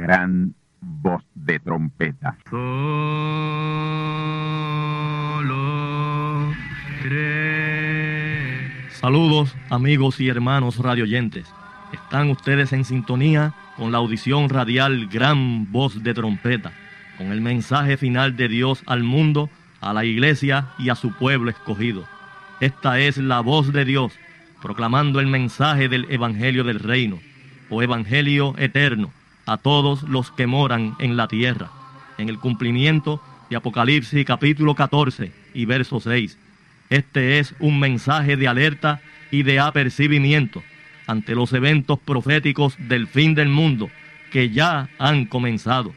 gran voz de trompeta. Saludos amigos y hermanos radioyentes. Están ustedes en sintonía con la audición radial Gran Voz de Trompeta, con el mensaje final de Dios al mundo, a la iglesia y a su pueblo escogido. Esta es la voz de Dios, proclamando el mensaje del Evangelio del Reino, o Evangelio eterno, a todos los que moran en la tierra, en el cumplimiento de Apocalipsis capítulo 14 y verso 6. Este es un mensaje de alerta y de apercibimiento ante los eventos proféticos del fin del mundo que ya han comenzado.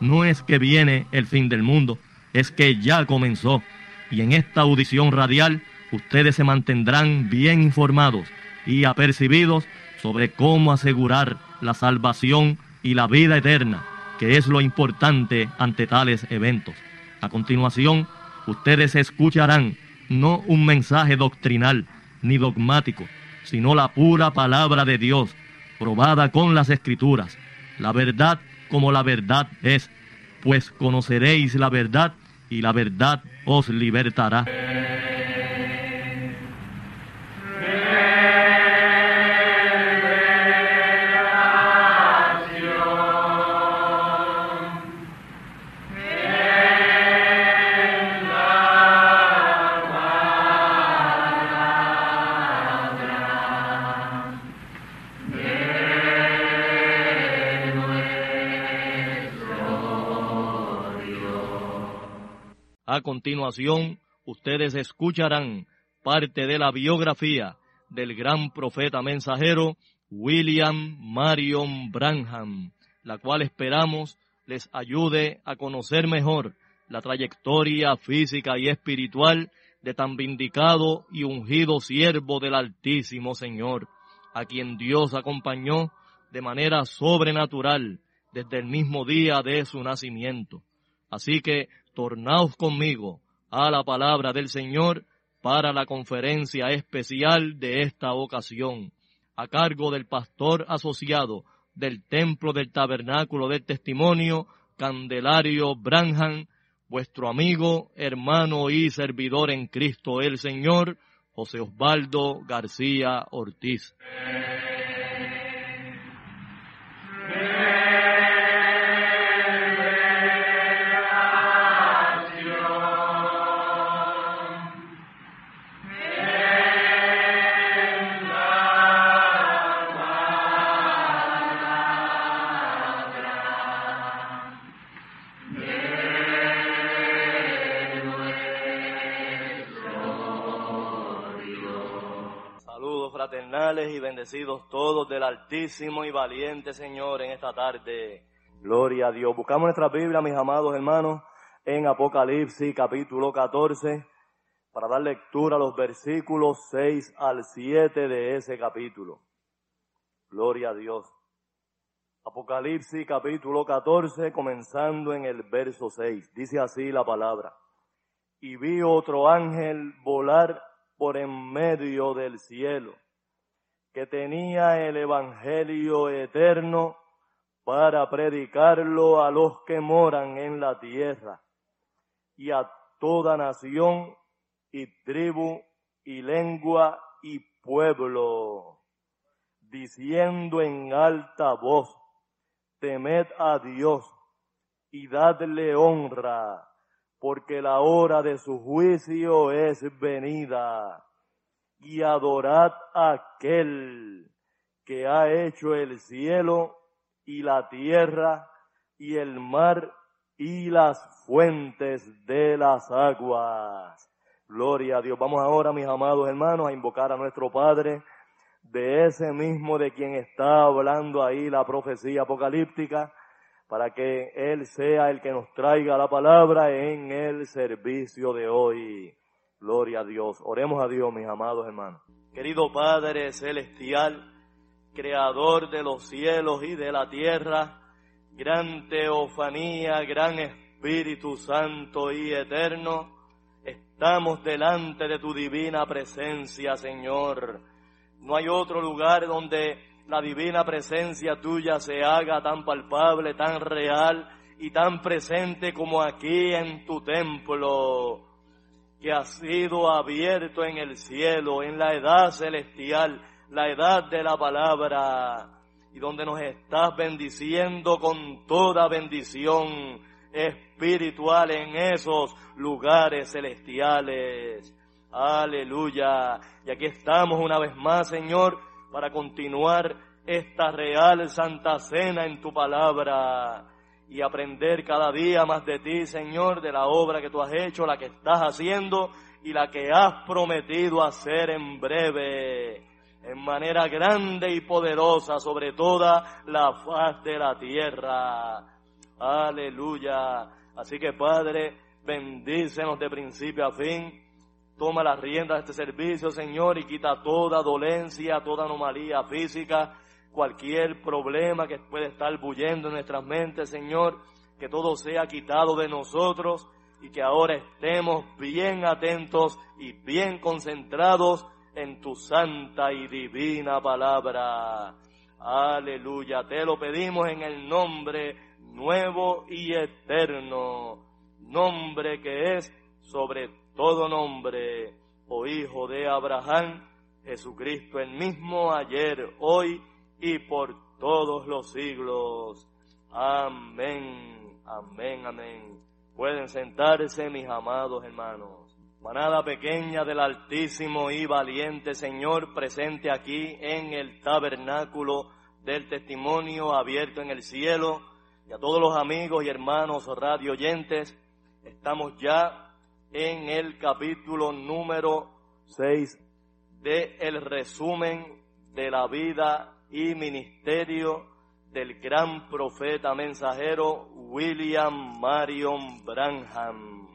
No es que viene el fin del mundo, es que ya comenzó. Y en esta audición radial ustedes se mantendrán bien informados y apercibidos sobre cómo asegurar la salvación y la vida eterna, que es lo importante ante tales eventos. A continuación, ustedes escucharán no un mensaje doctrinal ni dogmático, sino la pura palabra de Dios, probada con las escrituras, la verdad como la verdad es, pues conoceréis la verdad y la verdad os libertará. A continuación, ustedes escucharán parte de la biografía del gran profeta mensajero William Marion Branham, la cual esperamos les ayude a conocer mejor la trayectoria física y espiritual de tan vindicado y ungido siervo del Altísimo Señor, a quien Dios acompañó de manera sobrenatural desde el mismo día de su nacimiento. Así que tornaos conmigo a la palabra del Señor para la conferencia especial de esta ocasión, a cargo del pastor asociado del Templo del Tabernáculo del Testimonio, Candelario Branham, vuestro amigo, hermano y servidor en Cristo el Señor, José Osvaldo García Ortiz. Y bendecidos todos del Altísimo y Valiente Señor en esta tarde. Gloria a Dios. Buscamos nuestra Biblia, mis amados hermanos, en Apocalipsis capítulo 14, para dar lectura a los versículos 6 al 7 de ese capítulo. Gloria a Dios. Apocalipsis capítulo 14, comenzando en el verso 6. Dice así la palabra. Y vi otro ángel volar por en medio del cielo que tenía el Evangelio eterno para predicarlo a los que moran en la tierra y a toda nación y tribu y lengua y pueblo, diciendo en alta voz, temed a Dios y dadle honra, porque la hora de su juicio es venida y adorad a aquel que ha hecho el cielo y la tierra y el mar y las fuentes de las aguas. Gloria a Dios. Vamos ahora, mis amados hermanos, a invocar a nuestro Padre de ese mismo de quien está hablando ahí la profecía apocalíptica, para que Él sea el que nos traiga la palabra en el servicio de hoy. Gloria a Dios. Oremos a Dios, mis amados hermanos. Querido Padre Celestial, Creador de los cielos y de la tierra, gran teofanía, gran Espíritu Santo y eterno, estamos delante de tu divina presencia, Señor. No hay otro lugar donde la divina presencia tuya se haga tan palpable, tan real y tan presente como aquí en tu templo, que ha sido abierto en el cielo, en la edad celestial, la edad de la palabra, y donde nos estás bendiciendo con toda bendición espiritual en esos lugares celestiales. Aleluya. Y aquí estamos una vez más, Señor, para continuar esta real Santa Cena en tu palabra y aprender cada día más de ti, Señor, de la obra que tú has hecho, la que estás haciendo y la que has prometido hacer en breve, en manera grande y poderosa sobre toda la faz de la tierra. Aleluya. Así que Padre, bendícenos de principio a fin Toma las riendas de este servicio, Señor, y quita toda dolencia, toda anomalía física, cualquier problema que puede estar bullendo en nuestras mentes, Señor, que todo sea quitado de nosotros y que ahora estemos bien atentos y bien concentrados en tu santa y divina palabra. Aleluya, te lo pedimos en el nombre nuevo y eterno, nombre que es sobre todo nombre, oh Hijo de Abraham, Jesucristo el mismo ayer, hoy y por todos los siglos. Amén, amén, amén. Pueden sentarse mis amados hermanos. Manada pequeña del Altísimo y valiente Señor presente aquí en el tabernáculo del testimonio abierto en el cielo. Y a todos los amigos y hermanos radio oyentes, estamos ya en el capítulo número 6 de el resumen de la vida y ministerio del gran profeta mensajero William Marion Branham.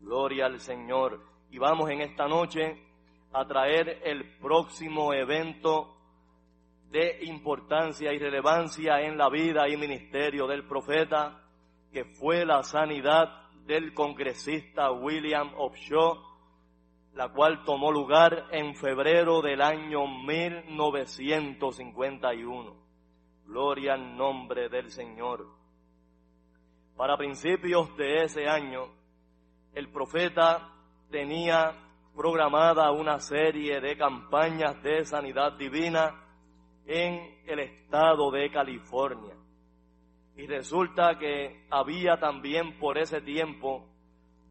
Gloria al Señor. Y vamos en esta noche a traer el próximo evento de importancia y relevancia en la vida y ministerio del profeta, que fue la sanidad del congresista William Upshaw, la cual tomó lugar en febrero del año 1951. Gloria al nombre del Señor. Para principios de ese año, el profeta tenía programada una serie de campañas de sanidad divina en el estado de California. Y resulta que había también por ese tiempo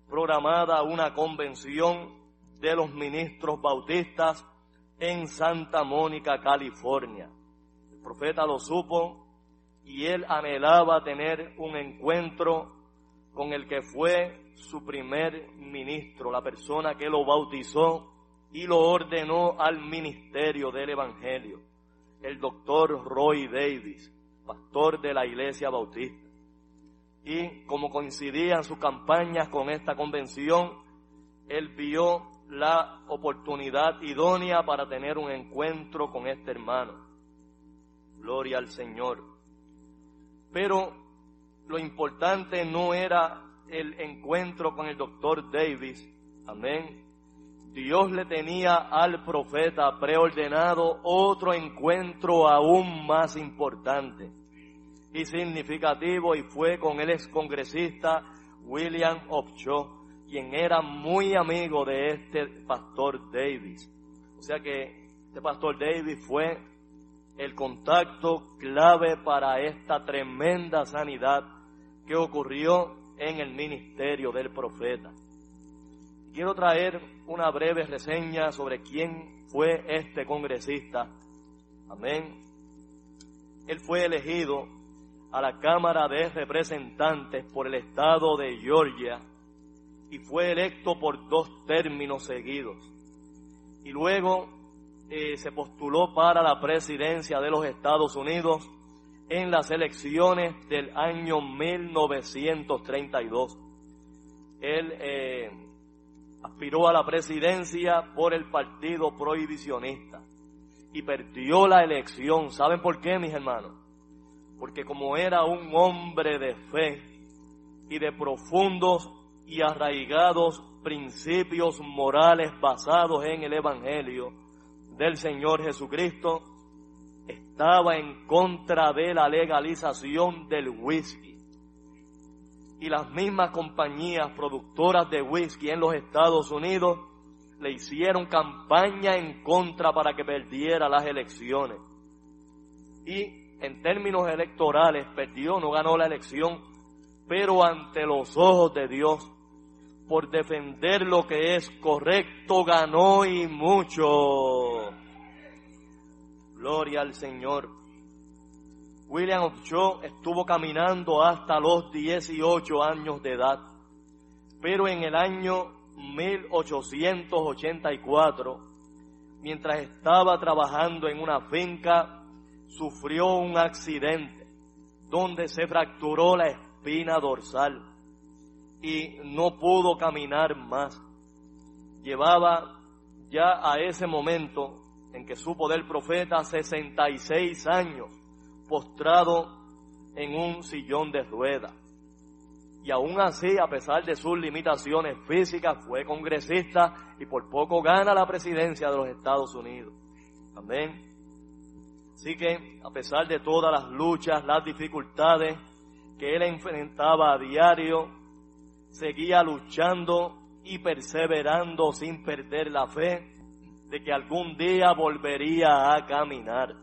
programada una convención de los ministros bautistas en Santa Mónica, California. El profeta lo supo y él anhelaba tener un encuentro con el que fue su primer ministro, la persona que lo bautizó y lo ordenó al ministerio del Evangelio, el doctor Roy Davis pastor de la iglesia bautista. Y como coincidían sus campañas con esta convención, él vio la oportunidad idónea para tener un encuentro con este hermano. Gloria al Señor. Pero lo importante no era el encuentro con el doctor Davis. Amén. Dios le tenía al profeta preordenado otro encuentro aún más importante y significativo y fue con el excongresista William Upshaw, quien era muy amigo de este pastor Davis. O sea que este pastor Davis fue el contacto clave para esta tremenda sanidad que ocurrió en el ministerio del profeta. Quiero traer una breve reseña sobre quién fue este congresista. Amén. Él fue elegido a la Cámara de Representantes por el Estado de Georgia y fue electo por dos términos seguidos. Y luego eh, se postuló para la presidencia de los Estados Unidos en las elecciones del año 1932. Él eh, aspiró a la presidencia por el Partido Prohibicionista y perdió la elección. ¿Saben por qué, mis hermanos? porque como era un hombre de fe y de profundos y arraigados principios morales basados en el Evangelio del Señor Jesucristo, estaba en contra de la legalización del whisky. Y las mismas compañías productoras de whisky en los Estados Unidos le hicieron campaña en contra para que perdiera las elecciones. Y en términos electorales perdió, no ganó la elección, pero ante los ojos de Dios, por defender lo que es correcto, ganó y mucho. Gloria al Señor. William Upshaw estuvo caminando hasta los 18 años de edad, pero en el año 1884, mientras estaba trabajando en una finca, sufrió un accidente donde se fracturó la espina dorsal y no pudo caminar más. Llevaba ya a ese momento en que supo del profeta 66 años postrado en un sillón de ruedas. Y aún así, a pesar de sus limitaciones físicas, fue congresista y por poco gana la presidencia de los Estados Unidos. Amén. Así que, a pesar de todas las luchas, las dificultades que él enfrentaba a diario, seguía luchando y perseverando sin perder la fe de que algún día volvería a caminar.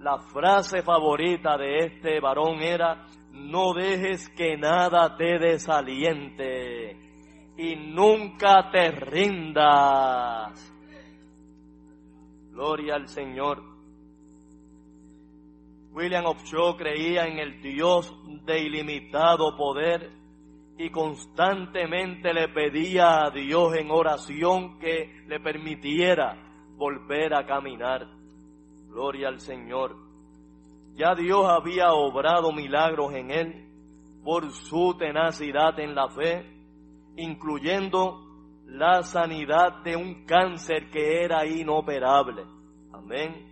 La frase favorita de este varón era, no dejes que nada te desaliente y nunca te rindas. Gloria al Señor. William Upshaw creía en el Dios de ilimitado poder y constantemente le pedía a Dios en oración que le permitiera volver a caminar. Gloria al Señor. Ya Dios había obrado milagros en él por su tenacidad en la fe, incluyendo la sanidad de un cáncer que era inoperable. Amén.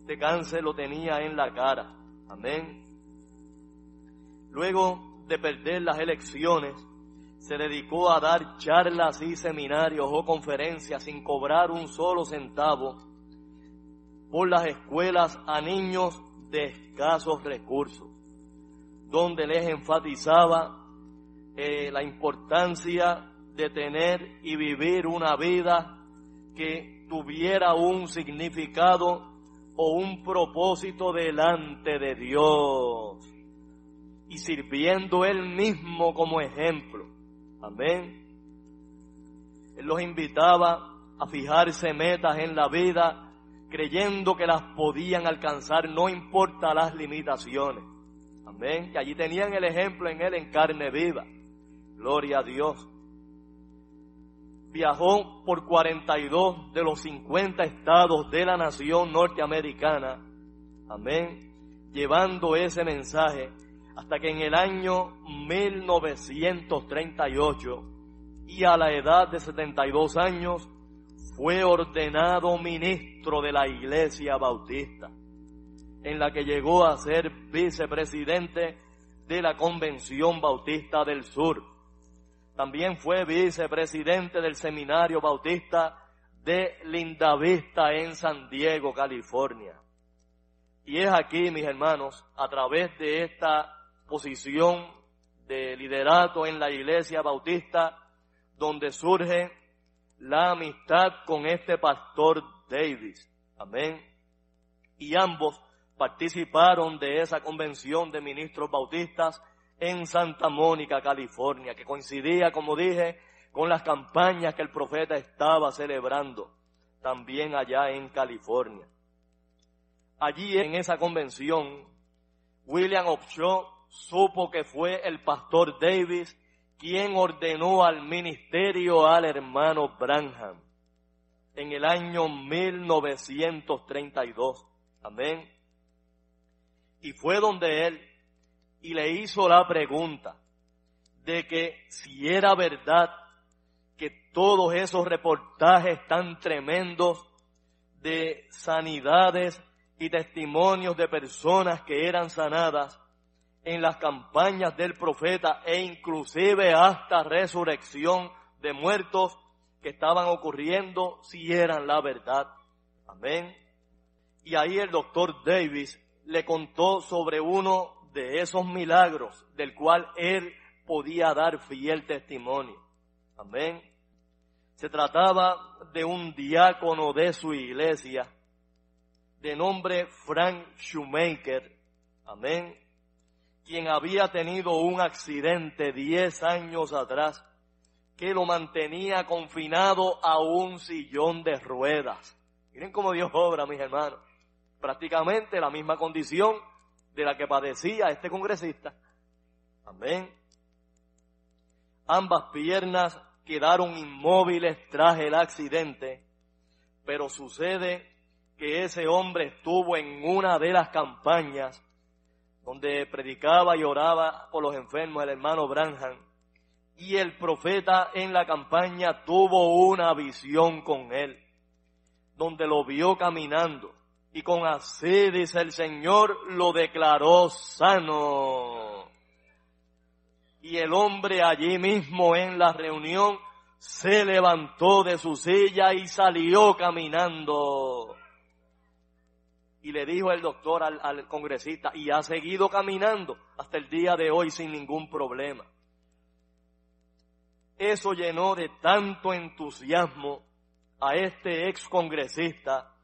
Este cáncer lo tenía en la cara. Amén. Luego de perder las elecciones, se dedicó a dar charlas y seminarios o conferencias sin cobrar un solo centavo por las escuelas a niños de escasos recursos, donde les enfatizaba eh, la importancia de tener y vivir una vida que tuviera un significado o un propósito delante de Dios y sirviendo Él mismo como ejemplo. Amén. Él los invitaba a fijarse metas en la vida, creyendo que las podían alcanzar, no importa las limitaciones. Amén. Que allí tenían el ejemplo en Él en carne viva. Gloria a Dios. Viajó por 42 de los 50 estados de la nación norteamericana. Amén. Llevando ese mensaje hasta que en el año 1938 y a la edad de 72 años fue ordenado ministro de la Iglesia Bautista, en la que llegó a ser vicepresidente de la Convención Bautista del Sur. También fue vicepresidente del Seminario Bautista de Lindavista en San Diego, California. Y es aquí, mis hermanos, a través de esta posición de liderato en la iglesia bautista, donde surge la amistad con este pastor Davis. Amén. Y ambos participaron de esa convención de ministros bautistas en Santa Mónica, California, que coincidía, como dije, con las campañas que el profeta estaba celebrando también allá en California. Allí en esa convención, William Upshaw supo que fue el pastor Davis quien ordenó al ministerio al hermano Branham en el año 1932. Amén. Y fue donde él y le hizo la pregunta de que si era verdad que todos esos reportajes tan tremendos de sanidades y testimonios de personas que eran sanadas en las campañas del profeta e inclusive hasta resurrección de muertos que estaban ocurriendo si eran la verdad. Amén. Y ahí el doctor Davis le contó sobre uno de esos milagros del cual él podía dar fiel testimonio. Amén. Se trataba de un diácono de su iglesia, de nombre Frank Shoemaker. Amén. Quien había tenido un accidente diez años atrás que lo mantenía confinado a un sillón de ruedas. Miren cómo Dios obra, mis hermanos. Prácticamente la misma condición de la que padecía este congresista. Amén. Ambas piernas quedaron inmóviles tras el accidente, pero sucede que ese hombre estuvo en una de las campañas donde predicaba y oraba por los enfermos el hermano Branham, y el profeta en la campaña tuvo una visión con él, donde lo vio caminando, y con así, dice el Señor, lo declaró sano. Y el hombre allí mismo en la reunión se levantó de su silla y salió caminando. Y le dijo el doctor al, al, congresista, y ha seguido caminando hasta el día de hoy sin ningún problema. Eso llenó de tanto entusiasmo a este ex congresista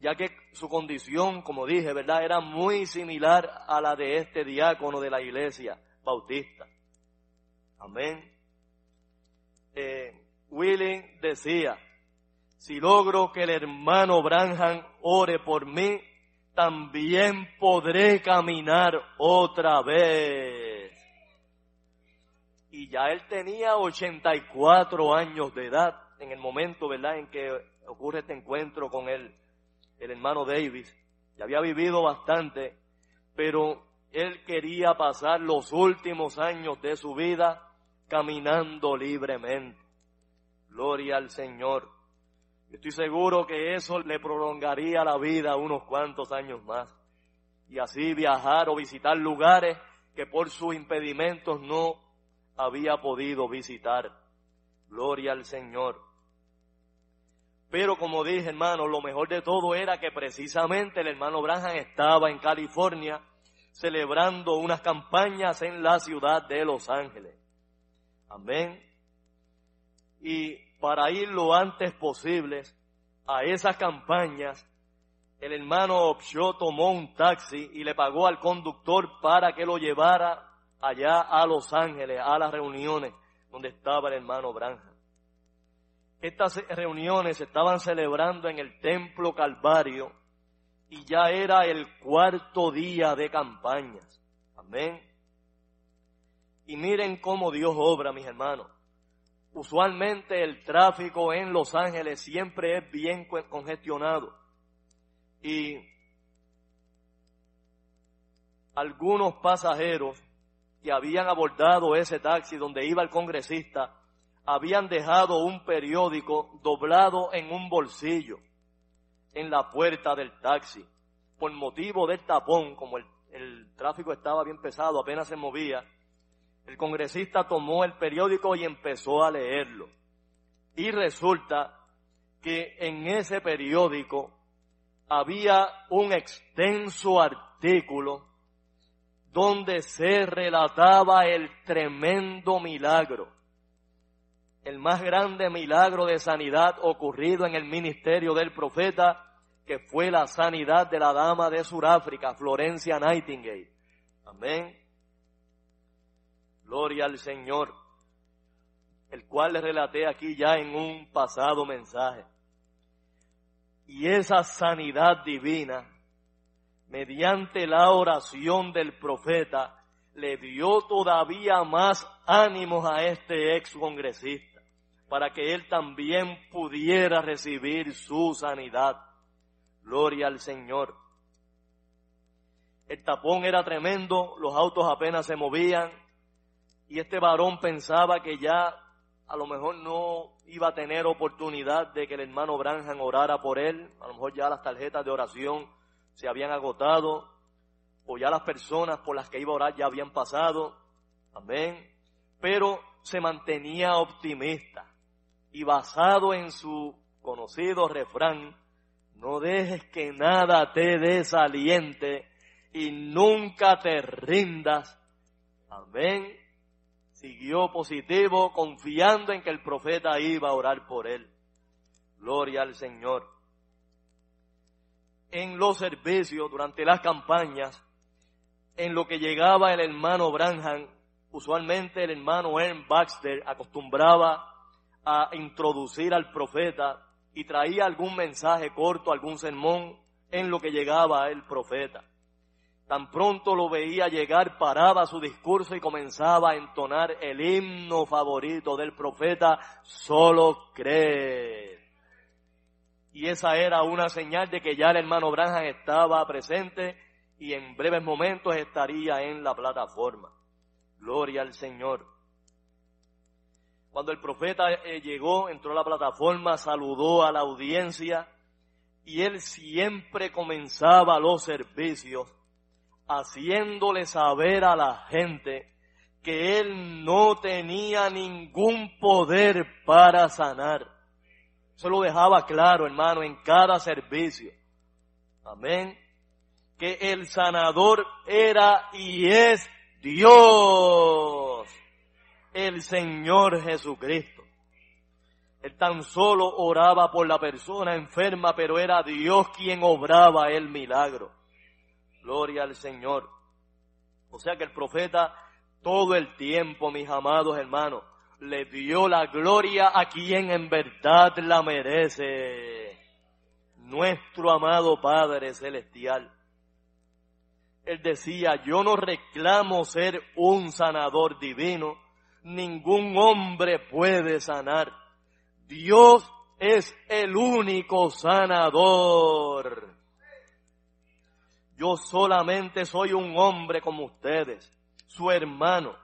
ya que su condición, como dije, ¿verdad? Era muy similar a la de este diácono de la iglesia bautista. Amén. Eh, Willy decía, si logro que el hermano Branham ore por mí, también podré caminar otra vez. Y ya él tenía 84 años de edad en el momento, ¿verdad?, en que ocurre este encuentro con él el hermano Davis, ya había vivido bastante, pero él quería pasar los últimos años de su vida caminando libremente. Gloria al Señor. Estoy seguro que eso le prolongaría la vida unos cuantos años más. Y así viajar o visitar lugares que por sus impedimentos no había podido visitar. Gloria al Señor. Pero como dije, hermano, lo mejor de todo era que precisamente el hermano Branham estaba en California celebrando unas campañas en la ciudad de Los Ángeles. Amén. Y para ir lo antes posible a esas campañas, el hermano Opsho tomó un taxi y le pagó al conductor para que lo llevara allá a Los Ángeles, a las reuniones donde estaba el hermano Branham. Estas reuniones se estaban celebrando en el Templo Calvario y ya era el cuarto día de campañas. Amén. Y miren cómo Dios obra, mis hermanos. Usualmente el tráfico en Los Ángeles siempre es bien congestionado. Y algunos pasajeros que habían abordado ese taxi donde iba el congresista habían dejado un periódico doblado en un bolsillo en la puerta del taxi. Por motivo del tapón, como el, tráfico estaba bien pesado, apenas se movía, el congresista tomó el periódico y empezó a leerlo. Y resulta que en ese periódico había un extenso artículo donde se relataba el tremendo milagro el más grande milagro de sanidad ocurrido en el ministerio del profeta, que fue la sanidad de la dama de Sudáfrica, Florencia Nightingale. Amén. Gloria al Señor, el cual le relaté aquí ya en un pasado mensaje. Y esa sanidad divina, mediante la oración del profeta, le dio todavía más ánimos a este ex congresista para que él también pudiera recibir su sanidad. Gloria al Señor. El tapón era tremendo, los autos apenas se movían y este varón pensaba que ya a lo mejor no iba a tener oportunidad de que el hermano Branham orara por él, a lo mejor ya las tarjetas de oración se habían agotado o ya las personas por las que iba a orar ya habían pasado. Amén. Pero se mantenía optimista y basado en su conocido refrán, No dejes que nada te desaliente y nunca te rindas. Amén. Siguió positivo, confiando en que el profeta iba a orar por él. Gloria al Señor. En los servicios, durante las campañas, en lo que llegaba el hermano Branham, usualmente el hermano Ern Baxter acostumbraba a introducir al profeta y traía algún mensaje corto, algún sermón en lo que llegaba el profeta. Tan pronto lo veía llegar, paraba su discurso y comenzaba a entonar el himno favorito del profeta, solo cree. Y esa era una señal de que ya el hermano Branham estaba presente y en breves momentos estaría en la plataforma. Gloria al Señor. Cuando el profeta eh, llegó, entró a la plataforma, saludó a la audiencia y él siempre comenzaba los servicios haciéndole saber a la gente que él no tenía ningún poder para sanar. Eso lo dejaba claro, hermano, en cada servicio. Amén. Que el sanador era y es Dios, el Señor Jesucristo. Él tan solo oraba por la persona enferma, pero era Dios quien obraba el milagro. Gloria al Señor. O sea que el profeta todo el tiempo, mis amados hermanos, le dio la gloria a quien en verdad la merece. Nuestro amado Padre Celestial. Él decía, yo no reclamo ser un sanador divino, ningún hombre puede sanar. Dios es el único sanador. Yo solamente soy un hombre como ustedes, su hermano,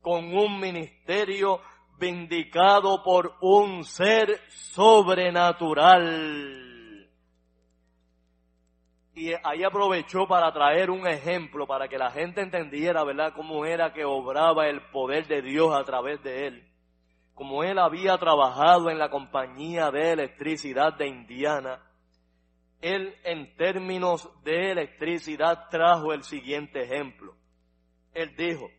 con un ministerio vindicado por un ser sobrenatural. Y ahí aprovechó para traer un ejemplo para que la gente entendiera, ¿verdad?, cómo era que obraba el poder de Dios a través de él. Como él había trabajado en la compañía de electricidad de Indiana, él en términos de electricidad trajo el siguiente ejemplo. Él dijo,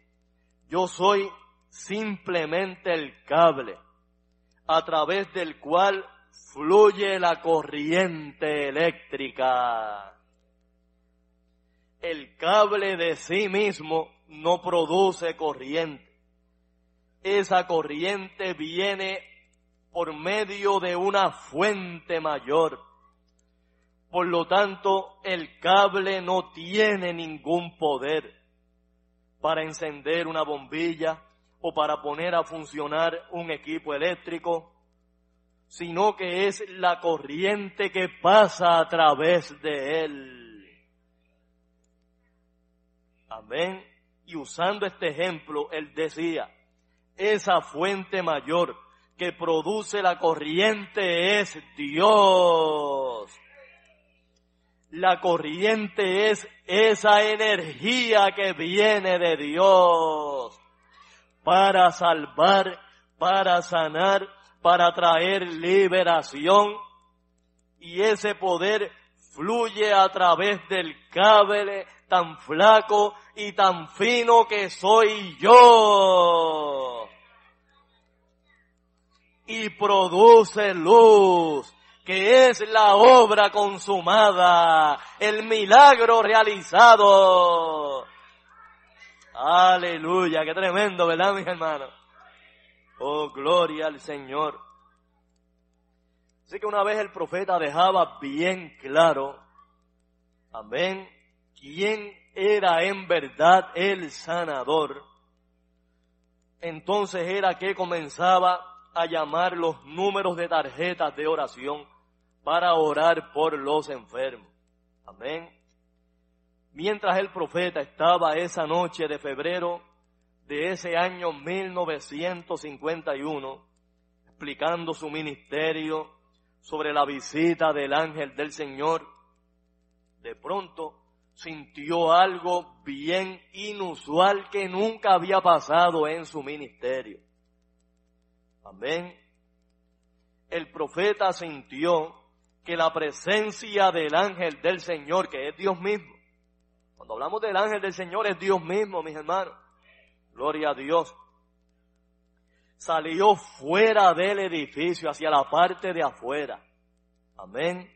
yo soy simplemente el cable a través del cual fluye la corriente eléctrica. El cable de sí mismo no produce corriente. Esa corriente viene por medio de una fuente mayor por lo tanto, el cable no tiene ningún poder para encender una bombilla o para poner a funcionar un equipo eléctrico, sino que es la corriente que pasa a través de él. Amén. Y usando este ejemplo, él decía, esa fuente mayor que produce la corriente es Dios. La corriente es esa energía que viene de Dios para salvar, para sanar, para traer liberación. Y ese poder fluye a través del cable tan flaco y tan fino que soy yo. Y produce luz que es la obra consumada, el milagro realizado. Aleluya, qué tremendo, ¿verdad, mis hermanos? Oh, gloria al Señor. Así que una vez el profeta dejaba bien claro, amén, quién era en verdad el sanador. Entonces era que comenzaba a llamar los números de tarjetas de oración para orar por los enfermos. Amén. Mientras el profeta estaba esa noche de febrero de ese año 1951, explicando su ministerio sobre la visita del ángel del Señor, de pronto sintió algo bien inusual que nunca había pasado en su ministerio. Amén. El profeta sintió que la presencia del ángel del Señor, que es Dios mismo, cuando hablamos del ángel del Señor es Dios mismo, mis hermanos, gloria a Dios, salió fuera del edificio, hacia la parte de afuera. Amén.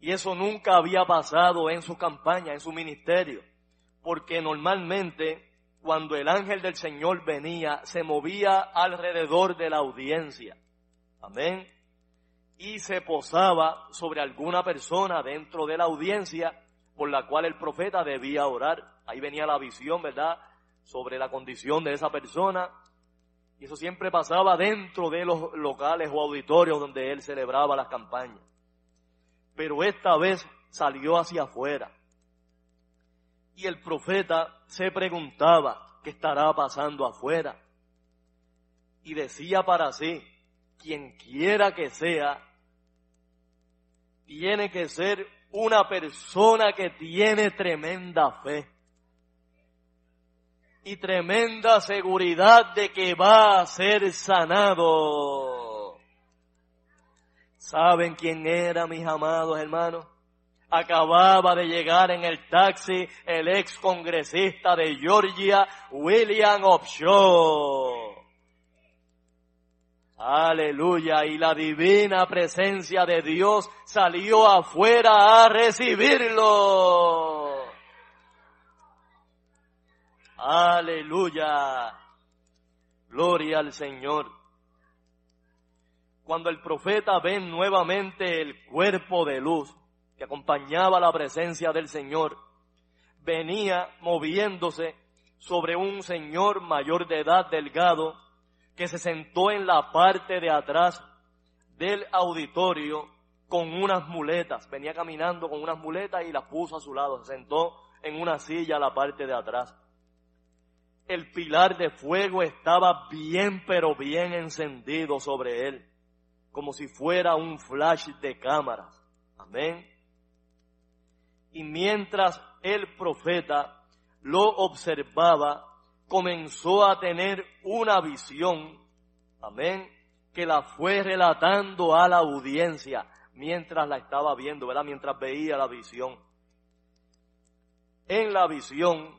Y eso nunca había pasado en su campaña, en su ministerio, porque normalmente cuando el ángel del Señor venía, se movía alrededor de la audiencia. Amén. Y se posaba sobre alguna persona dentro de la audiencia por la cual el profeta debía orar. Ahí venía la visión, ¿verdad? Sobre la condición de esa persona. Y eso siempre pasaba dentro de los locales o auditorios donde él celebraba las campañas pero esta vez salió hacia afuera. Y el profeta se preguntaba qué estará pasando afuera. Y decía para sí, quien quiera que sea, tiene que ser una persona que tiene tremenda fe y tremenda seguridad de que va a ser sanado. ¿Saben quién era, mis amados hermanos? Acababa de llegar en el taxi el ex congresista de Georgia, William Upshaw. Aleluya. Y la divina presencia de Dios salió afuera a recibirlo. Aleluya. Gloria al Señor cuando el profeta ve nuevamente el cuerpo de luz que acompañaba la presencia del Señor, venía moviéndose sobre un señor mayor de edad delgado que se sentó en la parte de atrás del auditorio con unas muletas. Venía caminando con unas muletas y las puso a su lado. Se sentó en una silla a la parte de atrás. El pilar de fuego estaba bien pero bien encendido sobre él como si fuera un flash de cámaras. Amén. Y mientras el profeta lo observaba, comenzó a tener una visión, amén, que la fue relatando a la audiencia mientras la estaba viendo, ¿verdad? Mientras veía la visión. En la visión,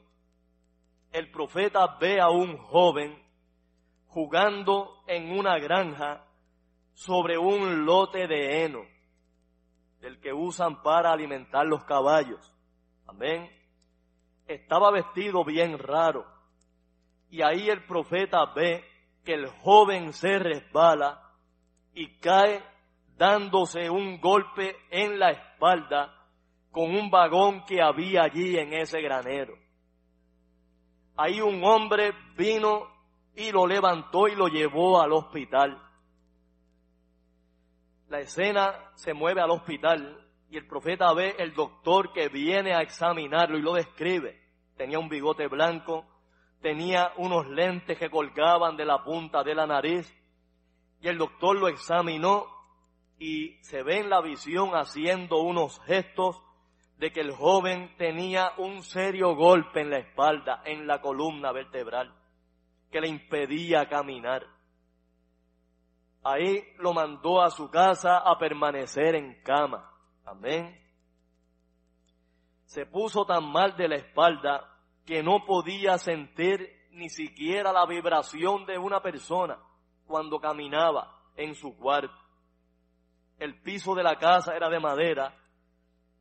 el profeta ve a un joven jugando en una granja sobre un lote de heno, del que usan para alimentar los caballos. Amén. Estaba vestido bien raro. Y ahí el profeta ve que el joven se resbala y cae dándose un golpe en la espalda con un vagón que había allí en ese granero. Ahí un hombre vino y lo levantó y lo llevó al hospital la escena se mueve al hospital y el profeta ve el doctor que viene a examinarlo y lo describe. Tenía un bigote blanco, tenía unos lentes que colgaban de la punta de la nariz y el doctor lo examinó y se ve en la visión haciendo unos gestos de que el joven tenía un serio golpe en la espalda, en la columna vertebral, que le impedía caminar. Ahí lo mandó a su casa a permanecer en cama. Amén. Se puso tan mal de la espalda que no podía sentir ni siquiera la vibración de una persona cuando caminaba en su cuarto. El piso de la casa era de madera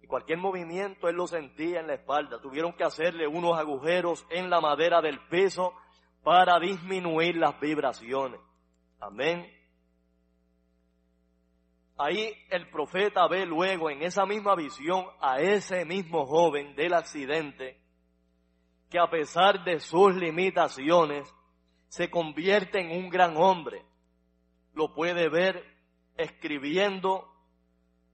y cualquier movimiento él lo sentía en la espalda. Tuvieron que hacerle unos agujeros en la madera del piso para disminuir las vibraciones. Amén. Ahí el profeta ve luego en esa misma visión a ese mismo joven del accidente que a pesar de sus limitaciones se convierte en un gran hombre. Lo puede ver escribiendo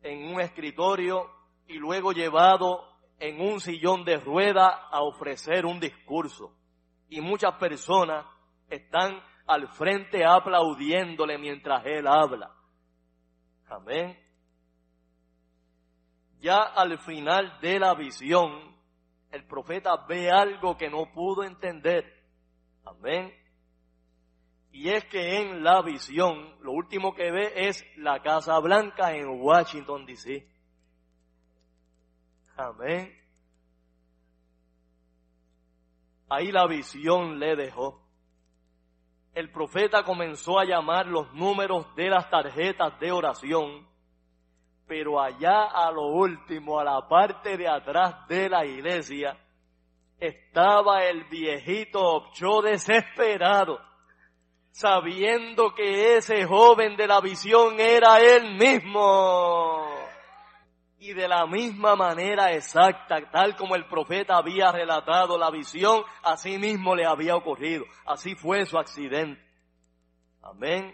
en un escritorio y luego llevado en un sillón de rueda a ofrecer un discurso. Y muchas personas están al frente aplaudiéndole mientras él habla. Amén. Ya al final de la visión, el profeta ve algo que no pudo entender. Amén. Y es que en la visión, lo último que ve es la Casa Blanca en Washington, D.C. Amén. Ahí la visión le dejó. El profeta comenzó a llamar los números de las tarjetas de oración, pero allá a lo último, a la parte de atrás de la iglesia, estaba el viejito Opcho desesperado sabiendo que ese joven de la visión era él mismo. Y de la misma manera exacta, tal como el profeta había relatado la visión, así mismo le había ocurrido. Así fue su accidente. Amén.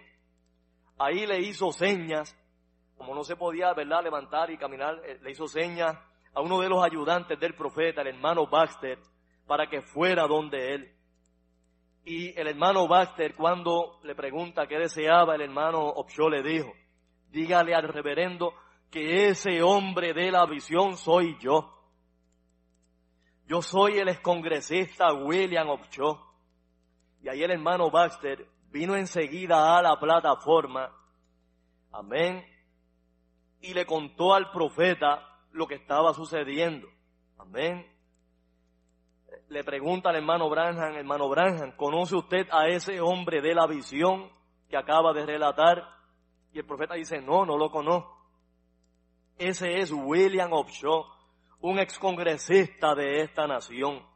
Ahí le hizo señas, como no se podía, ¿verdad?, levantar y caminar, eh, le hizo señas a uno de los ayudantes del profeta, el hermano Baxter, para que fuera donde él. Y el hermano Baxter, cuando le pregunta qué deseaba, el hermano Opshaw le dijo, dígale al reverendo que ese hombre de la visión soy yo. Yo soy el excongresista William Opshaw. Y ahí el hermano Baxter vino enseguida a la plataforma. Amén. Y le contó al profeta lo que estaba sucediendo. Amén le pregunta al hermano Branham, hermano Branham, ¿conoce usted a ese hombre de la visión que acaba de relatar? Y el profeta dice, no, no lo conozco. Ese es William Opshaw, un excongresista de esta nación.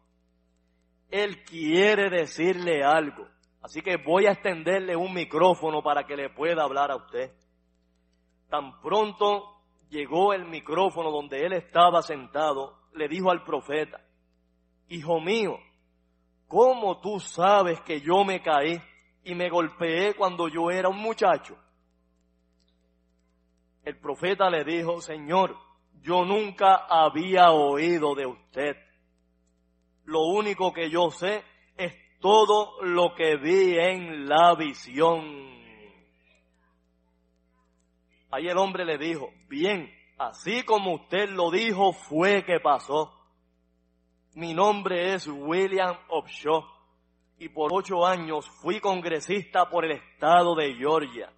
Él quiere decirle algo. Así que voy a extenderle un micrófono para que le pueda hablar a usted. Tan pronto llegó el micrófono donde él estaba sentado, le dijo al profeta, Hijo mío, ¿cómo tú sabes que yo me caí y me golpeé cuando yo era un muchacho? El profeta le dijo, Señor, yo nunca había oído de usted. Lo único que yo sé es todo lo que vi en la visión. Ahí el hombre le dijo, bien, así como usted lo dijo fue que pasó. Mi nombre es William Opshaw y por ocho años fui congresista por el estado de Georgia.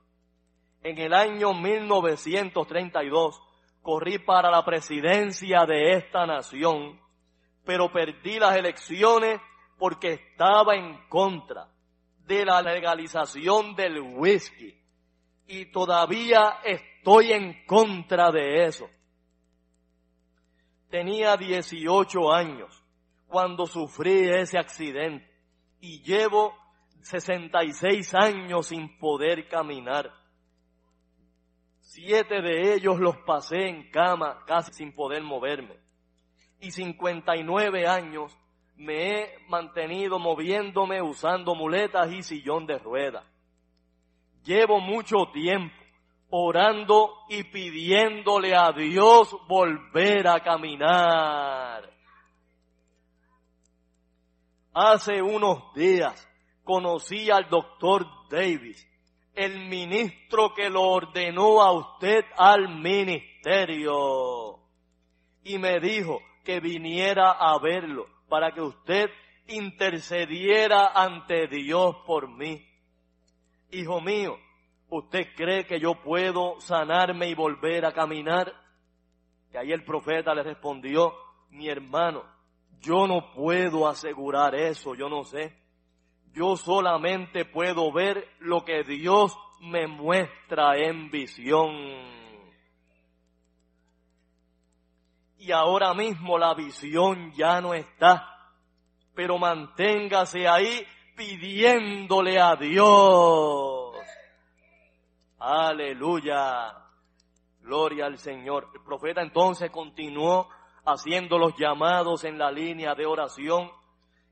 En el año 1932 corrí para la presidencia de esta nación, pero perdí las elecciones porque estaba en contra de la legalización del whisky y todavía estoy en contra de eso. Tenía 18 años cuando sufrí ese accidente y llevo 66 años sin poder caminar. Siete de ellos los pasé en cama casi sin poder moverme. Y 59 años me he mantenido moviéndome usando muletas y sillón de ruedas. Llevo mucho tiempo orando y pidiéndole a Dios volver a caminar. Hace unos días conocí al doctor Davis, el ministro que lo ordenó a usted al ministerio. Y me dijo que viniera a verlo para que usted intercediera ante Dios por mí. Hijo mío, ¿usted cree que yo puedo sanarme y volver a caminar? Y ahí el profeta le respondió, mi hermano, yo no puedo asegurar eso, yo no sé. Yo solamente puedo ver lo que Dios me muestra en visión. Y ahora mismo la visión ya no está, pero manténgase ahí pidiéndole a Dios. Aleluya. Gloria al Señor. El profeta entonces continuó haciendo los llamados en la línea de oración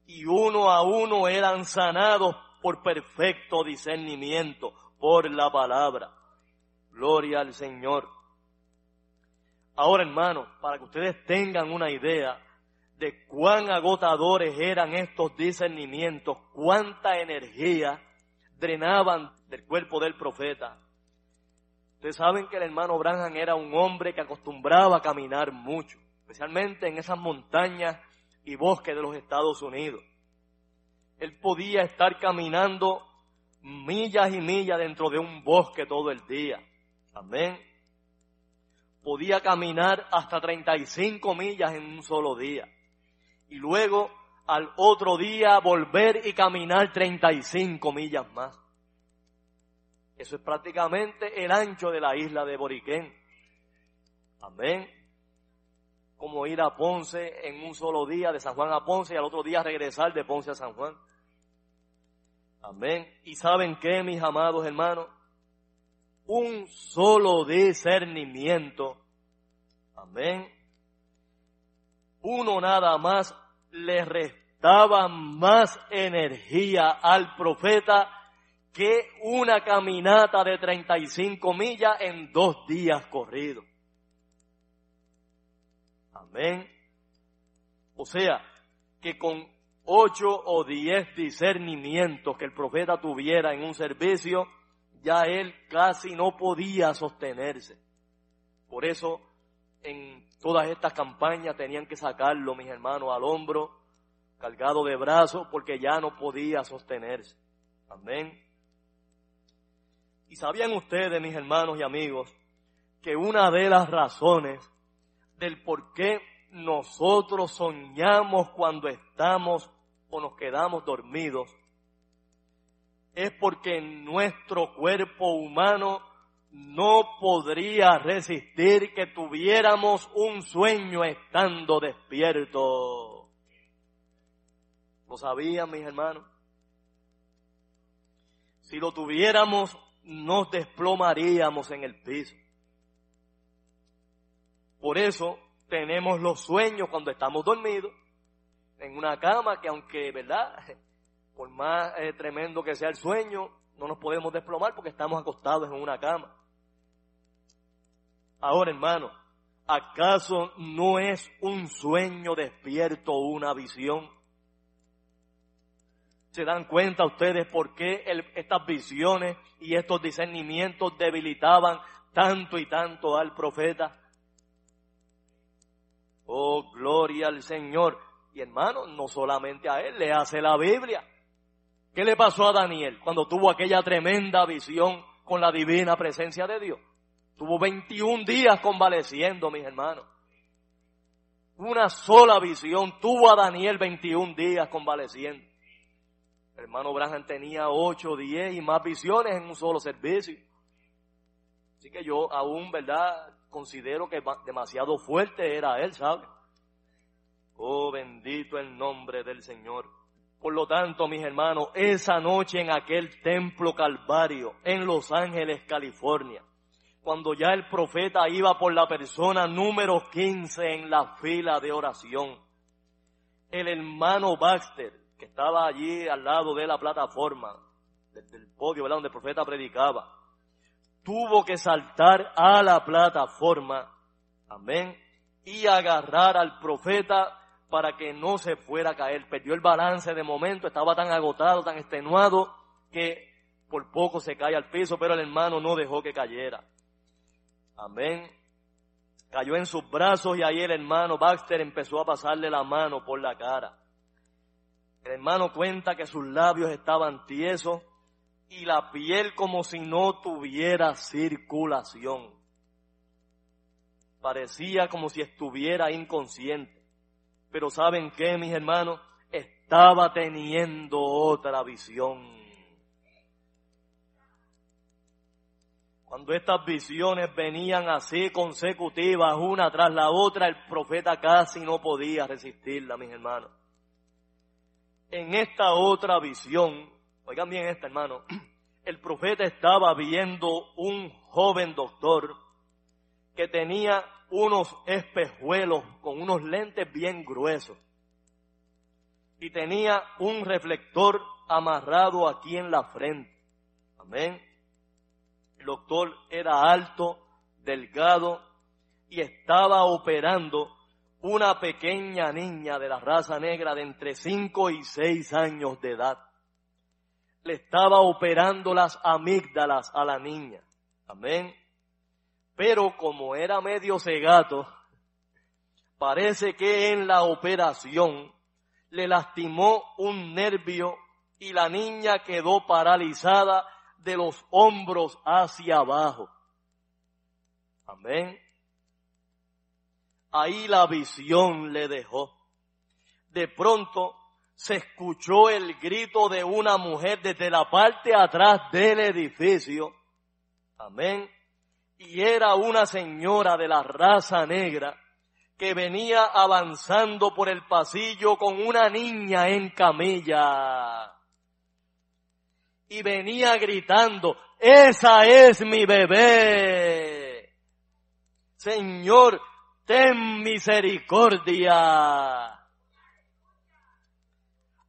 y uno a uno eran sanados por perfecto discernimiento, por la palabra. Gloria al Señor. Ahora, hermanos, para que ustedes tengan una idea de cuán agotadores eran estos discernimientos, cuánta energía drenaban del cuerpo del profeta. Ustedes saben que el hermano Branham era un hombre que acostumbraba a caminar mucho especialmente en esas montañas y bosques de los Estados Unidos. Él podía estar caminando millas y millas dentro de un bosque todo el día. Amén. Podía caminar hasta 35 millas en un solo día. Y luego al otro día volver y caminar 35 millas más. Eso es prácticamente el ancho de la isla de Boriquén. Amén. Como ir a Ponce en un solo día, de San Juan a Ponce, y al otro día regresar de Ponce a San Juan. Amén. ¿Y saben qué, mis amados hermanos? Un solo discernimiento. Amén. Uno nada más le restaba más energía al profeta que una caminata de 35 millas en dos días corridos. Amén. O sea, que con ocho o diez discernimientos que el profeta tuviera en un servicio, ya él casi no podía sostenerse. Por eso, en todas estas campañas tenían que sacarlo, mis hermanos, al hombro, cargado de brazos, porque ya no podía sostenerse. Amén. Y sabían ustedes, mis hermanos y amigos, que una de las razones del por qué nosotros soñamos cuando estamos o nos quedamos dormidos es porque nuestro cuerpo humano no podría resistir que tuviéramos un sueño estando despierto. ¿Lo sabían mis hermanos? Si lo tuviéramos, nos desplomaríamos en el piso. Por eso tenemos los sueños cuando estamos dormidos en una cama que aunque, ¿verdad? Por más eh, tremendo que sea el sueño, no nos podemos desplomar porque estamos acostados en una cama. Ahora, hermano, ¿acaso no es un sueño despierto una visión? ¿Se dan cuenta ustedes por qué estas visiones y estos discernimientos debilitaban tanto y tanto al profeta? Oh, gloria al Señor. Y hermano, no solamente a él, le hace la Biblia. ¿Qué le pasó a Daniel cuando tuvo aquella tremenda visión con la divina presencia de Dios? Tuvo 21 días convaleciendo, mis hermanos. Una sola visión tuvo a Daniel 21 días convaleciendo. El hermano Branham tenía 8, 10 y más visiones en un solo servicio. Así que yo aún, ¿verdad? Considero que demasiado fuerte era él, ¿sabe? Oh, bendito el nombre del Señor. Por lo tanto, mis hermanos, esa noche en aquel templo calvario, en Los Ángeles, California, cuando ya el profeta iba por la persona número 15 en la fila de oración, el hermano Baxter, que estaba allí al lado de la plataforma, del podio, ¿verdad? donde el profeta predicaba, tuvo que saltar a la plataforma, amén, y agarrar al profeta para que no se fuera a caer. Perdió el balance de momento, estaba tan agotado, tan extenuado, que por poco se cae al piso, pero el hermano no dejó que cayera. Amén. Cayó en sus brazos y ahí el hermano Baxter empezó a pasarle la mano por la cara. El hermano cuenta que sus labios estaban tiesos y la piel como si no tuviera circulación. Parecía como si estuviera inconsciente. Pero ¿saben qué, mis hermanos? Estaba teniendo otra visión. Cuando estas visiones venían así consecutivas, una tras la otra, el profeta casi no podía resistirla, mis hermanos. En esta otra visión, oigan bien esta, hermano, el profeta estaba viendo un joven doctor que tenía unos espejuelos con unos lentes bien gruesos y tenía un reflector amarrado aquí en la frente. Amén. Doctor era alto, delgado y estaba operando una pequeña niña de la raza negra de entre 5 y 6 años de edad. Le estaba operando las amígdalas a la niña. Amén. Pero como era medio cegato, parece que en la operación le lastimó un nervio y la niña quedó paralizada de los hombros hacia abajo. Amén. Ahí la visión le dejó. De pronto se escuchó el grito de una mujer desde la parte atrás del edificio. Amén. Y era una señora de la raza negra que venía avanzando por el pasillo con una niña en camilla. Y venía gritando, esa es mi bebé. Señor, ten misericordia.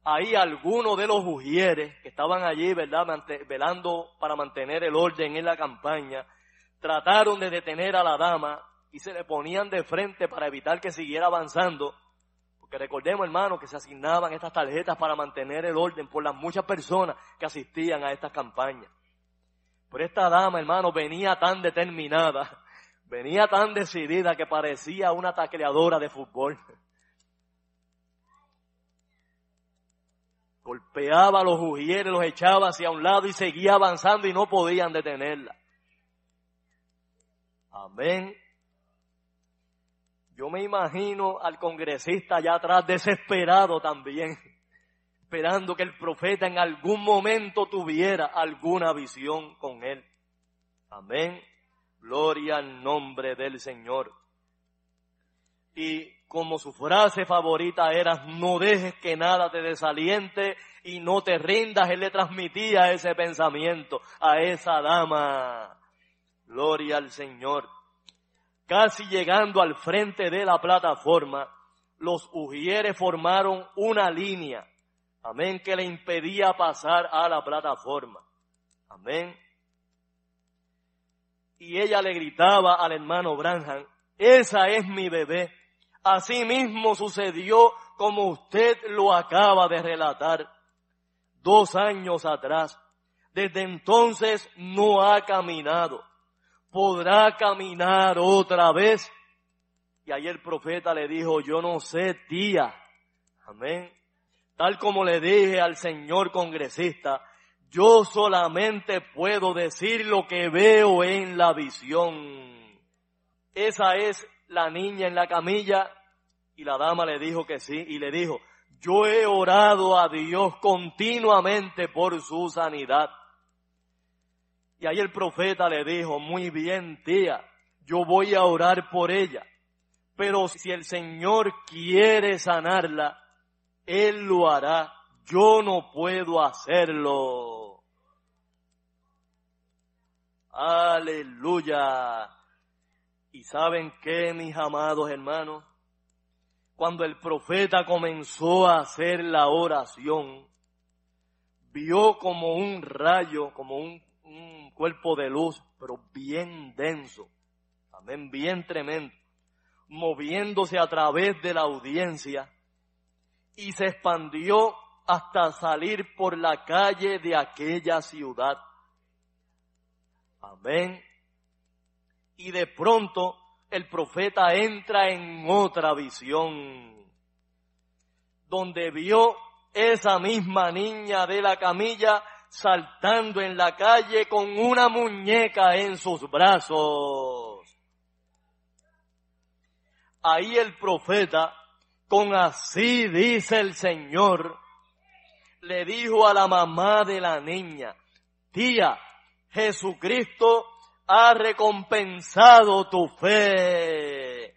Ahí algunos de los ujieres que estaban allí, ¿verdad?, velando para mantener el orden en la campaña, trataron de detener a la dama y se le ponían de frente para evitar que siguiera avanzando. Porque recordemos, hermano, que se asignaban estas tarjetas para mantener el orden por las muchas personas que asistían a estas campañas. Pero esta dama, hermano, venía tan determinada, venía tan decidida que parecía una tacleadora de fútbol. Golpeaba a los ujieres, los echaba hacia un lado y seguía avanzando y no podían detenerla. Amén. Yo me imagino al congresista allá atrás desesperado también, esperando que el profeta en algún momento tuviera alguna visión con él. Amén. Gloria al nombre del Señor. Y como su frase favorita era, no dejes que nada te desaliente y no te rindas, él le transmitía ese pensamiento a esa dama. Gloria al Señor. Casi llegando al frente de la plataforma, los ujieres formaron una línea, amén, que le impedía pasar a la plataforma. Amén. Y ella le gritaba al hermano Branham, esa es mi bebé. Así mismo sucedió como usted lo acaba de relatar dos años atrás. Desde entonces no ha caminado podrá caminar otra vez. Y ahí el profeta le dijo, yo no sé, tía. Amén. Tal como le dije al señor congresista, yo solamente puedo decir lo que veo en la visión. Esa es la niña en la camilla y la dama le dijo que sí y le dijo, yo he orado a Dios continuamente por su sanidad. Y ahí el profeta le dijo, muy bien tía, yo voy a orar por ella. Pero si el Señor quiere sanarla, Él lo hará. Yo no puedo hacerlo. Aleluya. ¿Y saben qué, mis amados hermanos? Cuando el profeta comenzó a hacer la oración, vio como un rayo, como un un cuerpo de luz, pero bien denso, amén, bien tremendo, moviéndose a través de la audiencia y se expandió hasta salir por la calle de aquella ciudad. Amén. Y de pronto el profeta entra en otra visión, donde vio esa misma niña de la camilla saltando en la calle con una muñeca en sus brazos. Ahí el profeta, con así dice el Señor, le dijo a la mamá de la niña, tía, Jesucristo ha recompensado tu fe.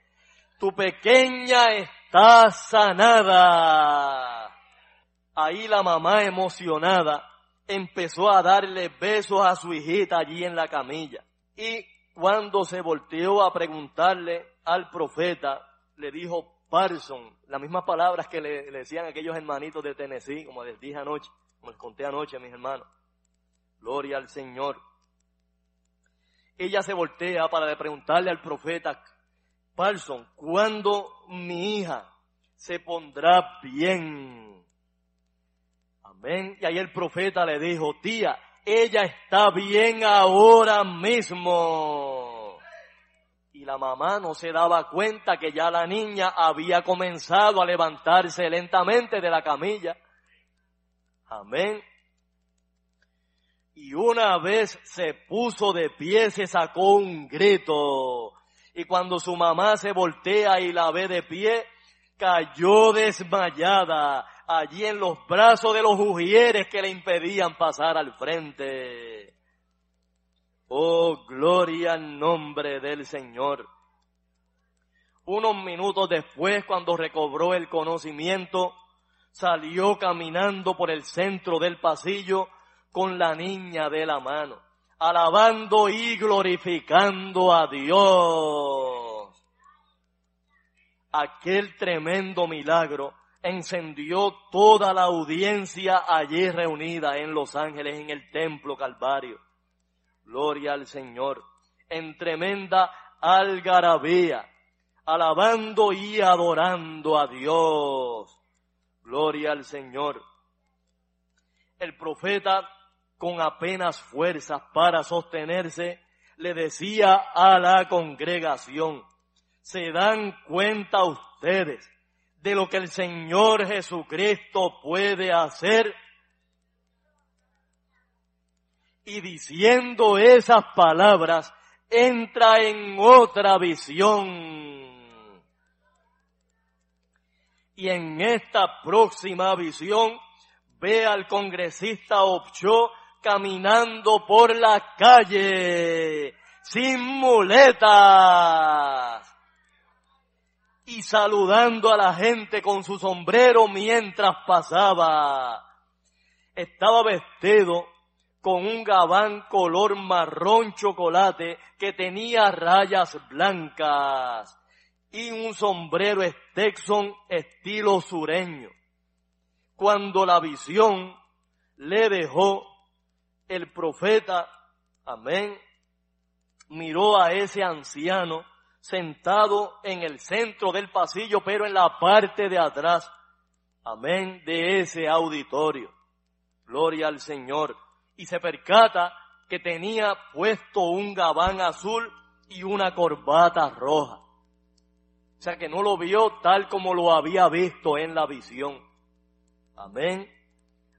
Tu pequeña está sanada. Ahí la mamá emocionada empezó a darle besos a su hijita allí en la camilla. Y cuando se volteó a preguntarle al profeta, le dijo Parson, las mismas palabras que le, decían aquellos hermanitos de Tennessee, como les dije anoche, como les conté anoche a mis hermanos. Gloria al Señor. Ella se voltea para preguntarle al profeta, Parson, ¿cuándo mi hija se pondrá bien? Amén. Y ahí el profeta le dijo, tía, ella está bien ahora mismo. Y la mamá no se daba cuenta que ya la niña había comenzado a levantarse lentamente de la camilla. Amén. Y una vez se puso de pie, se sacó un grito. Y cuando su mamá se voltea y la ve de pie, cayó desmayada allí en los brazos de los ujieres que le impedían pasar al frente. Oh, gloria al nombre del Señor. Unos minutos después, cuando recobró el conocimiento, salió caminando por el centro del pasillo con la niña de la mano, alabando y glorificando a Dios. Aquel tremendo milagro encendió toda la audiencia allí reunida en Los Ángeles, en el templo Calvario. Gloria al Señor. En tremenda algarabía, alabando y adorando a Dios. Gloria al Señor. El profeta, con apenas fuerzas para sostenerse, le decía a la congregación, ¿se dan cuenta ustedes de lo que el Señor Jesucristo puede hacer? Y diciendo esas palabras, entra en otra visión. Y en esta próxima visión ve al congresista Opcho caminando por la calle, sin muletas y saludando a la gente con su sombrero mientras pasaba. Estaba vestido con un gabán color marrón chocolate que tenía rayas blancas y un sombrero Stetson estilo sureño. Cuando la visión le dejó, el profeta, amén, miró a ese anciano sentado en el centro del pasillo, pero en la parte de atrás, amén, de ese auditorio. Gloria al Señor. Y se percata que tenía puesto un gabán azul y una corbata roja. O sea que no lo vio tal como lo había visto en la visión. Amén.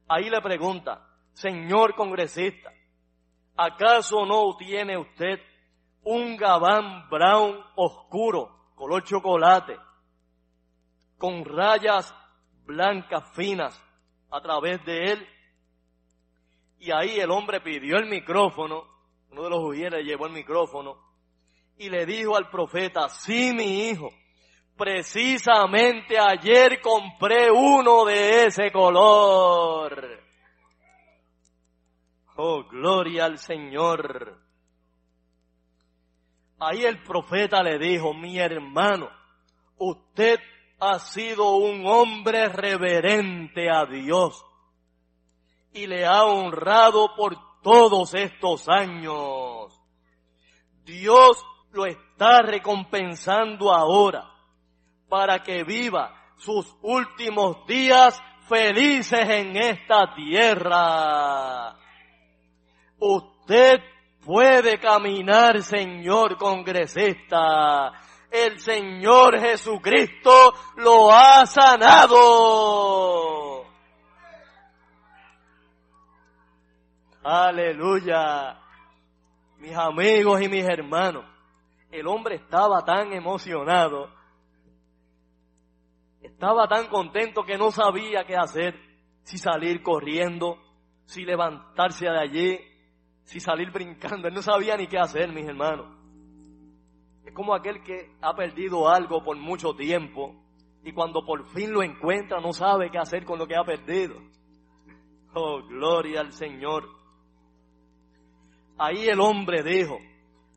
Ahí le pregunta, señor congresista, ¿acaso no tiene usted un gabán brown oscuro, color chocolate, con rayas blancas finas a través de él. Y ahí el hombre pidió el micrófono, uno de los judíos llevó el micrófono y le dijo al profeta, sí mi hijo, precisamente ayer compré uno de ese color. Oh, gloria al Señor. Ahí el profeta le dijo, mi hermano, usted ha sido un hombre reverente a Dios y le ha honrado por todos estos años. Dios lo está recompensando ahora para que viva sus últimos días felices en esta tierra. Usted puede caminar, Señor congresista. El Señor Jesucristo lo ha sanado. Aleluya. Mis amigos y mis hermanos, el hombre estaba tan emocionado, estaba tan contento que no sabía qué hacer, si salir corriendo, si levantarse de allí, si salir brincando. Él no sabía ni qué hacer, mis hermanos. Es como aquel que ha perdido algo por mucho tiempo y cuando por fin lo encuentra no sabe qué hacer con lo que ha perdido. Oh, gloria al Señor. Ahí el hombre dijo,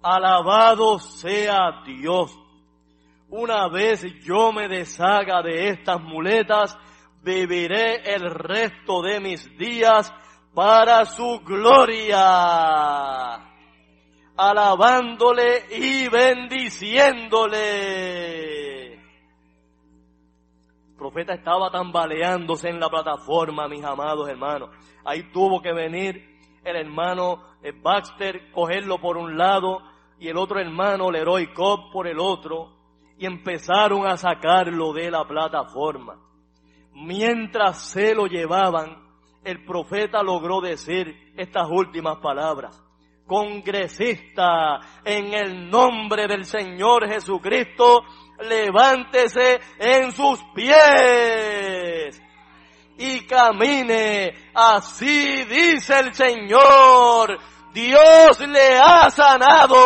alabado sea Dios. Una vez yo me deshaga de estas muletas, viviré el resto de mis días para su gloria, alabándole y bendiciéndole. El profeta estaba tambaleándose en la plataforma, mis amados hermanos. Ahí tuvo que venir el hermano eh, Baxter, cogerlo por un lado y el otro hermano Leroy Cobb por el otro y empezaron a sacarlo de la plataforma. Mientras se lo llevaban, el profeta logró decir estas últimas palabras. Congresista, en el nombre del Señor Jesucristo, levántese en sus pies y camine. Así dice el Señor. Dios le ha sanado.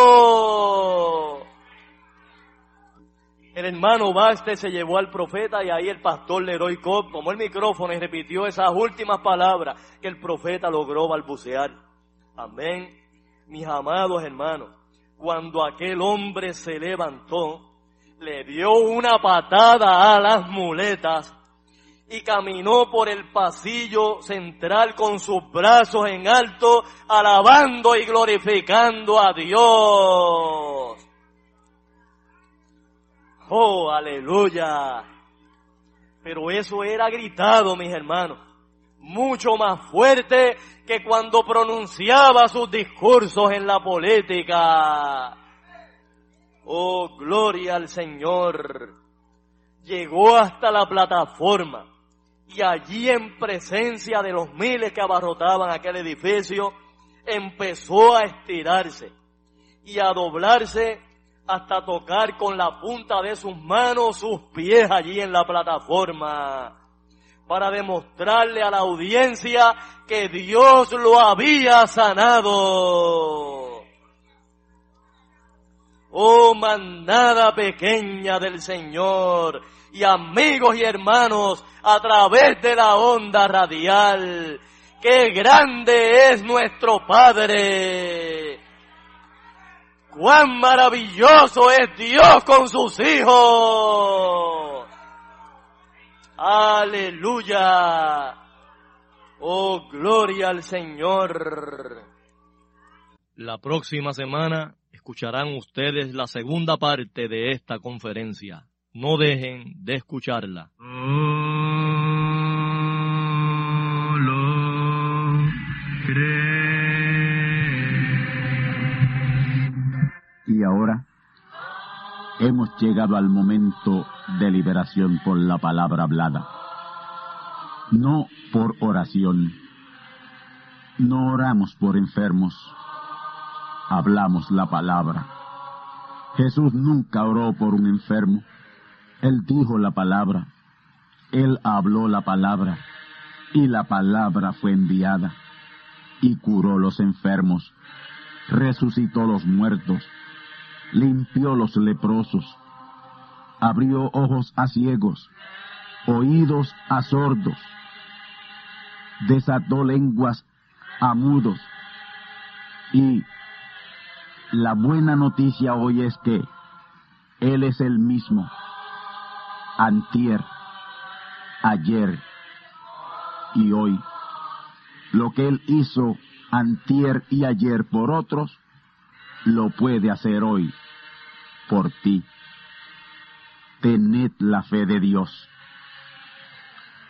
El hermano Baste se llevó al profeta y ahí el pastor Leroy Cobb tomó el micrófono y repitió esas últimas palabras que el profeta logró balbucear. Amén. Mis amados hermanos, cuando aquel hombre se levantó, le dio una patada a las muletas y caminó por el pasillo central con sus brazos en alto, alabando y glorificando a Dios. Oh, aleluya. Pero eso era gritado, mis hermanos, mucho más fuerte que cuando pronunciaba sus discursos en la política. Oh, gloria al Señor. Llegó hasta la plataforma y allí en presencia de los miles que abarrotaban aquel edificio, empezó a estirarse y a doblarse hasta tocar con la punta de sus manos sus pies allí en la plataforma para demostrarle a la audiencia que Dios lo había sanado. Oh manada pequeña del Señor y amigos y hermanos a través de la onda radial, qué grande es nuestro Padre cuán maravilloso es Dios con sus hijos. Aleluya. Oh, gloria al Señor. La próxima semana escucharán ustedes la segunda parte de esta conferencia. No dejen de escucharla. Y hemos llegado al momento de liberación por la palabra hablada. No por oración. No oramos por enfermos. Hablamos la palabra. Jesús nunca oró por un enfermo. Él dijo la palabra. Él habló la palabra. Y la palabra fue enviada. Y curó los enfermos. Resucitó los muertos limpió los leprosos, abrió ojos a ciegos, oídos a sordos, desató lenguas a mudos. Y la buena noticia hoy es que Él es el mismo, antier, ayer y hoy. Lo que Él hizo antier y ayer por otros, lo puede hacer hoy por ti. Tened la fe de Dios.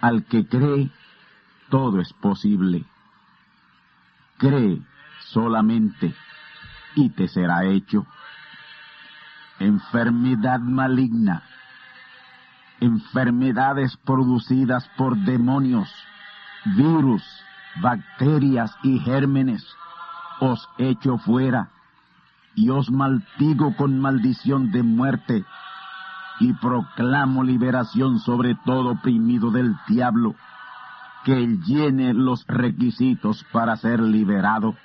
Al que cree, todo es posible. Cree solamente y te será hecho. Enfermedad maligna, enfermedades producidas por demonios, virus, bacterias y gérmenes, os echo fuera y os maldigo con maldición de muerte, y proclamo liberación sobre todo oprimido del diablo, que llene los requisitos para ser liberado.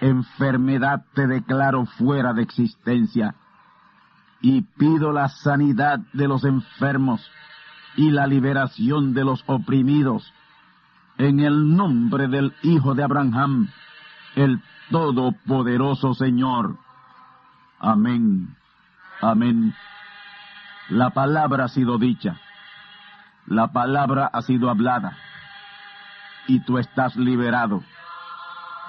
Enfermedad te declaro fuera de existencia, y pido la sanidad de los enfermos y la liberación de los oprimidos, en el nombre del Hijo de Abraham, el Todopoderoso Señor. Amén. Amén. La palabra ha sido dicha. La palabra ha sido hablada. Y tú estás liberado.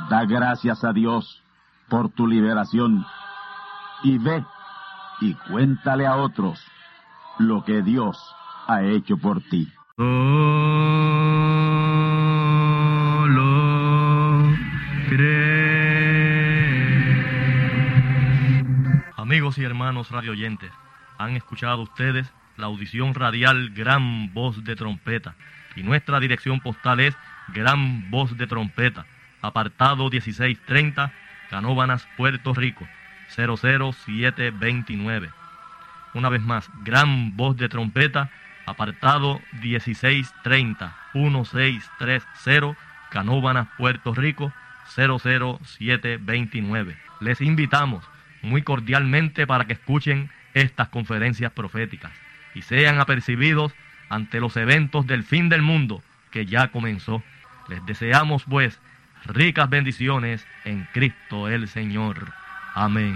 Da gracias a Dios por tu liberación. Y ve y cuéntale a otros lo que Dios ha hecho por ti. Amigos y hermanos radioyentes, han escuchado ustedes la audición radial Gran Voz de Trompeta. Y nuestra dirección postal es Gran Voz de Trompeta, apartado 1630, Canóbanas, Puerto Rico, 00729. Una vez más, Gran Voz de Trompeta, apartado 1630, 1630, Canóbanas, Puerto Rico, 00729. Les invitamos muy cordialmente para que escuchen estas conferencias proféticas y sean apercibidos ante los eventos del fin del mundo que ya comenzó. Les deseamos pues ricas bendiciones en Cristo el Señor. Amén.